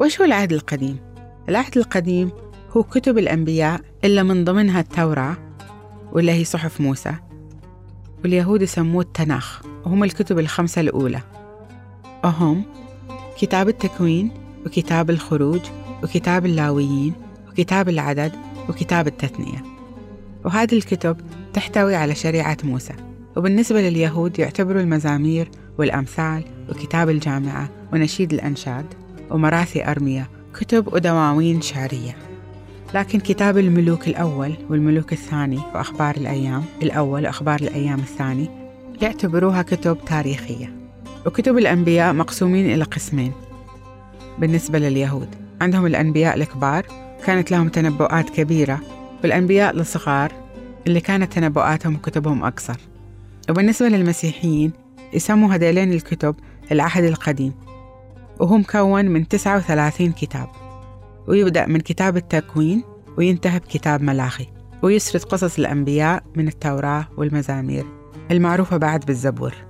وش هو العهد القديم؟ العهد القديم هو كتب الأنبياء إلا من ضمنها التوراة واللي هي صحف موسى واليهود يسموه التناخ وهم الكتب الخمسة الأولى. وهم كتاب التكوين وكتاب الخروج وكتاب اللاويين وكتاب العدد وكتاب التثنية. وهذه الكتب تحتوي على شريعة موسى. وبالنسبة لليهود يعتبروا المزامير والأمثال وكتاب الجامعة ونشيد الأنشاد. ومراثي أرمية كتب ودواوين شعرية. لكن كتاب الملوك الأول والملوك الثاني وأخبار الأيام الأول وأخبار الأيام الثاني يعتبروها كتب تاريخية. وكتب الأنبياء مقسومين إلى قسمين. بالنسبة لليهود عندهم الأنبياء الكبار كانت لهم تنبؤات كبيرة والأنبياء الصغار اللي كانت تنبؤاتهم وكتبهم أقصر. وبالنسبة للمسيحيين يسموا هذيلين الكتب العهد القديم. وهو مكون من 39 كتاب. ويبدأ من كتاب التكوين وينتهي بكتاب ملاخي. ويسرد قصص الأنبياء من التوراة والمزامير المعروفة بعد بالزبور.